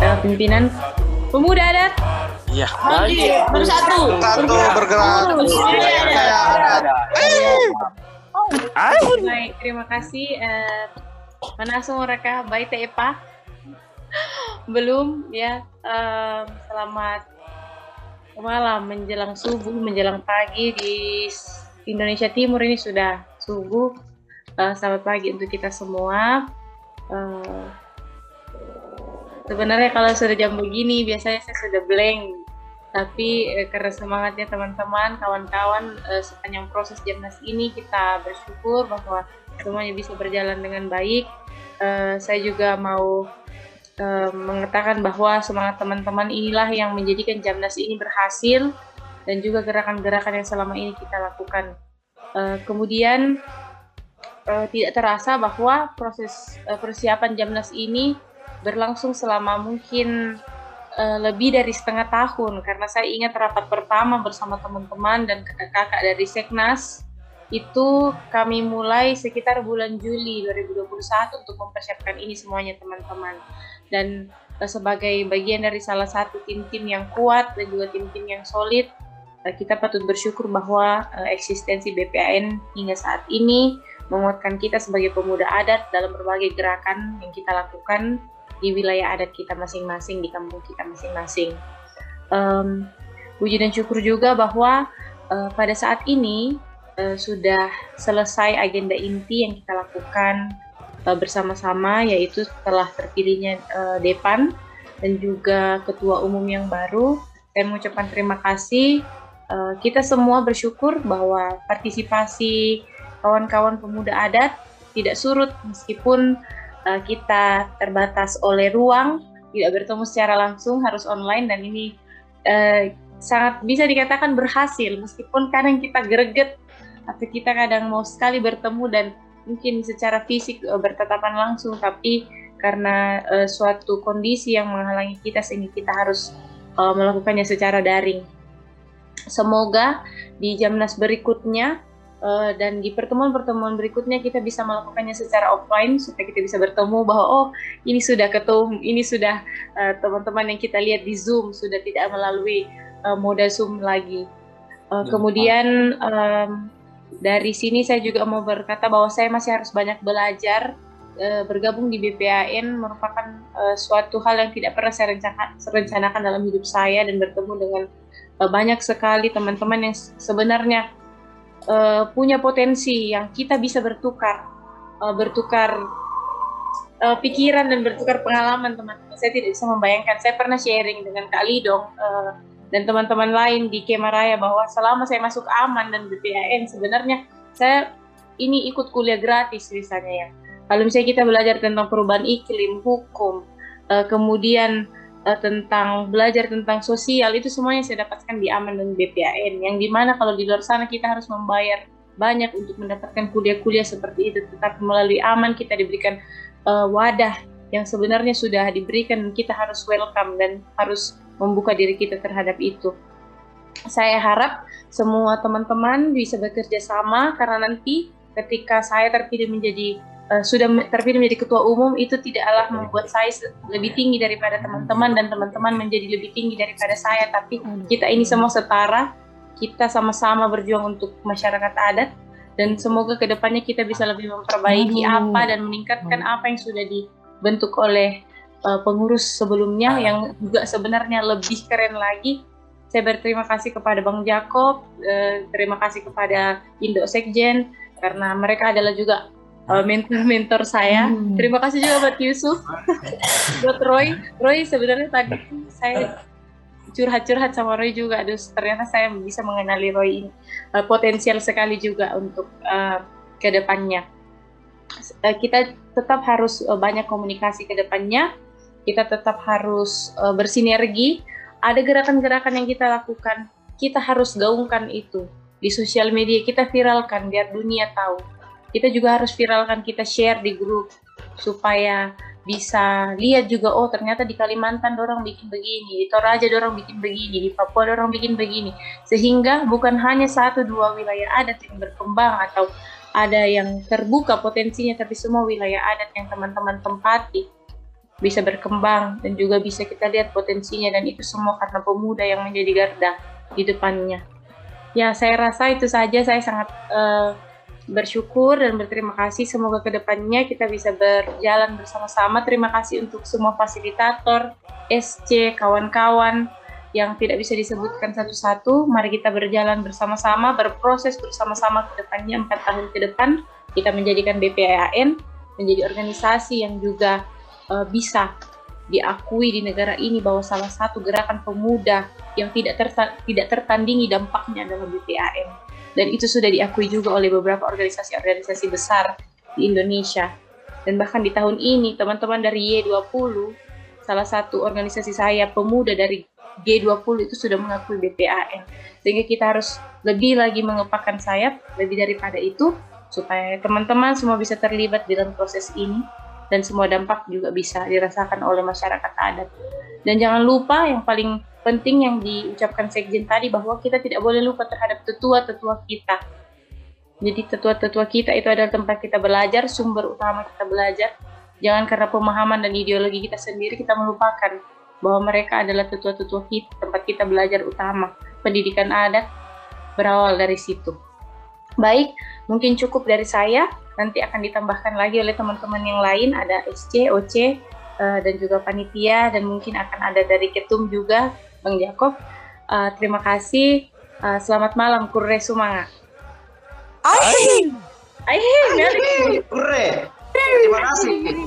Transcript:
uh, pimpinan pemuda adat. Iya. Bangkit bersatu. Satu bergerak. Baik, terima kasih. Uh, Manasung mereka baik Tepa. Belum ya. Uh, selamat malam menjelang subuh menjelang pagi di Indonesia Timur ini sudah subuh. Uh, selamat pagi untuk kita semua. Uh, sebenarnya kalau sudah jam begini biasanya saya sudah blank tapi eh, karena semangatnya teman-teman, kawan-kawan eh, sepanjang proses Jamnas ini kita bersyukur bahwa semuanya bisa berjalan dengan baik. Eh, saya juga mau eh, mengatakan bahwa semangat teman-teman inilah yang menjadikan Jamnas ini berhasil dan juga gerakan-gerakan yang selama ini kita lakukan. Eh, kemudian eh, tidak terasa bahwa proses persiapan Jamnas ini berlangsung selama mungkin uh, lebih dari setengah tahun. Karena saya ingat rapat pertama bersama teman-teman dan kakak-kakak dari Seknas itu kami mulai sekitar bulan Juli 2021 untuk mempersiapkan ini semuanya teman-teman. Dan uh, sebagai bagian dari salah satu tim-tim yang kuat dan juga tim-tim yang solid uh, kita patut bersyukur bahwa uh, eksistensi BPAN hingga saat ini menguatkan kita sebagai pemuda adat dalam berbagai gerakan yang kita lakukan di wilayah adat kita masing-masing, di kampung kita masing-masing. Um, puji dan syukur juga bahwa uh, pada saat ini uh, sudah selesai agenda inti yang kita lakukan uh, bersama-sama, yaitu setelah terpilihnya uh, Depan dan juga Ketua Umum yang baru. Saya mengucapkan terima kasih. Uh, kita semua bersyukur bahwa partisipasi kawan-kawan pemuda adat tidak surut meskipun uh, kita terbatas oleh ruang, tidak bertemu secara langsung, harus online dan ini uh, sangat bisa dikatakan berhasil meskipun kadang kita greget atau kita kadang mau sekali bertemu dan mungkin secara fisik uh, bertatapan langsung tapi karena uh, suatu kondisi yang menghalangi kita sehingga kita harus uh, melakukannya secara daring. Semoga di Jamnas berikutnya Uh, dan di pertemuan-pertemuan berikutnya kita bisa melakukannya secara offline supaya kita bisa bertemu bahwa oh ini sudah ketum, ini sudah uh, teman-teman yang kita lihat di Zoom sudah tidak melalui uh, moda Zoom lagi. Uh, kemudian um, dari sini saya juga mau berkata bahwa saya masih harus banyak belajar. Uh, bergabung di BPAN merupakan uh, suatu hal yang tidak pernah saya rencanakan, rencanakan dalam hidup saya dan bertemu dengan uh, banyak sekali teman-teman yang sebenarnya uh, punya potensi yang kita bisa bertukar, uh, bertukar uh, pikiran dan bertukar pengalaman teman-teman. Saya tidak bisa membayangkan. Saya pernah sharing dengan Kak Lidong uh, dan teman-teman lain di Kemaraya bahwa selama saya masuk aman dan BPAN sebenarnya saya ini ikut kuliah gratis misalnya ya. Kalau misalnya kita belajar tentang perubahan iklim, hukum, kemudian uh, tentang belajar tentang sosial itu semuanya saya dapatkan di Aman dan BPAN yang di mana kalau di luar sana kita harus membayar banyak untuk mendapatkan kuliah-kuliah seperti itu tetapi melalui Aman kita diberikan uh, wadah yang sebenarnya sudah diberikan kita harus welcome dan harus membuka diri kita terhadap itu. Saya harap semua teman-teman bisa bekerja sama karena nanti ketika saya terpilih menjadi uh, sudah terpilih menjadi ketua umum itu tidaklah membuat saya lebih tinggi daripada teman-teman dan teman-teman menjadi lebih tinggi daripada saya. Tapi kita ini semua setara kita sama-sama berjuang untuk masyarakat adat dan semoga ke depannya kita bisa lebih memperbaiki apa dan meningkatkan apa yang sudah dibentuk oleh uh, pengurus sebelumnya yang juga sebenarnya lebih keren lagi. Saya berterima kasih kepada Bang Jacob, uh, terima kasih kepada Indo Sekjen karena mereka adalah juga mentor-mentor saya. Hmm. Terima kasih juga buat Yusuf, buat Roy. Roy sebenarnya tadi saya curhat-curhat sama Roy juga. Aduh, ternyata saya bisa mengenali Roy ini uh, potensial sekali juga untuk uh, ke depannya. Uh, kita tetap harus uh, banyak komunikasi ke depannya. Kita tetap harus uh, bersinergi. Ada gerakan-gerakan yang kita lakukan, kita harus gaungkan itu di sosial media. Kita viralkan biar dunia tahu kita juga harus viralkan kita share di grup supaya bisa lihat juga oh ternyata di Kalimantan dorong bikin begini, di Toraja dorong bikin begini, di Papua dorong bikin begini. Sehingga bukan hanya satu dua wilayah adat yang berkembang atau ada yang terbuka potensinya tapi semua wilayah adat yang teman-teman tempati bisa berkembang dan juga bisa kita lihat potensinya dan itu semua karena pemuda yang menjadi garda di depannya. Ya, saya rasa itu saja. Saya sangat uh, bersyukur dan berterima kasih. Semoga ke depannya kita bisa berjalan bersama-sama. Terima kasih untuk semua fasilitator, SC, kawan-kawan yang tidak bisa disebutkan satu-satu. Mari kita berjalan bersama-sama, berproses bersama-sama ke depannya empat tahun ke depan. Kita menjadikan BPAN menjadi organisasi yang juga uh, bisa diakui di negara ini bahwa salah satu gerakan pemuda yang tidak tidak tertandingi dampaknya adalah BPAN dan itu sudah diakui juga oleh beberapa organisasi-organisasi besar di Indonesia dan bahkan di tahun ini teman-teman dari Y20 salah satu organisasi saya pemuda dari G20 itu sudah mengakui BPAN sehingga kita harus lebih lagi mengepakkan sayap lebih daripada itu supaya teman-teman semua bisa terlibat dalam proses ini dan semua dampak juga bisa dirasakan oleh masyarakat adat. Dan jangan lupa yang paling penting yang diucapkan Sekjen tadi bahwa kita tidak boleh lupa terhadap tetua-tetua kita. Jadi tetua-tetua kita itu adalah tempat kita belajar, sumber utama kita belajar. Jangan karena pemahaman dan ideologi kita sendiri kita melupakan bahwa mereka adalah tetua-tetua kita, tempat kita belajar utama. Pendidikan adat berawal dari situ. Baik, mungkin cukup dari saya nanti akan ditambahkan lagi oleh teman-teman yang lain ada SC, OC, eh, dan juga panitia dan mungkin akan ada dari Ketum juga Bang Jakob. Uh, terima kasih. Uh, selamat malam Kurre Sumanga. Ai. Ai, Kurre. Terima kasih.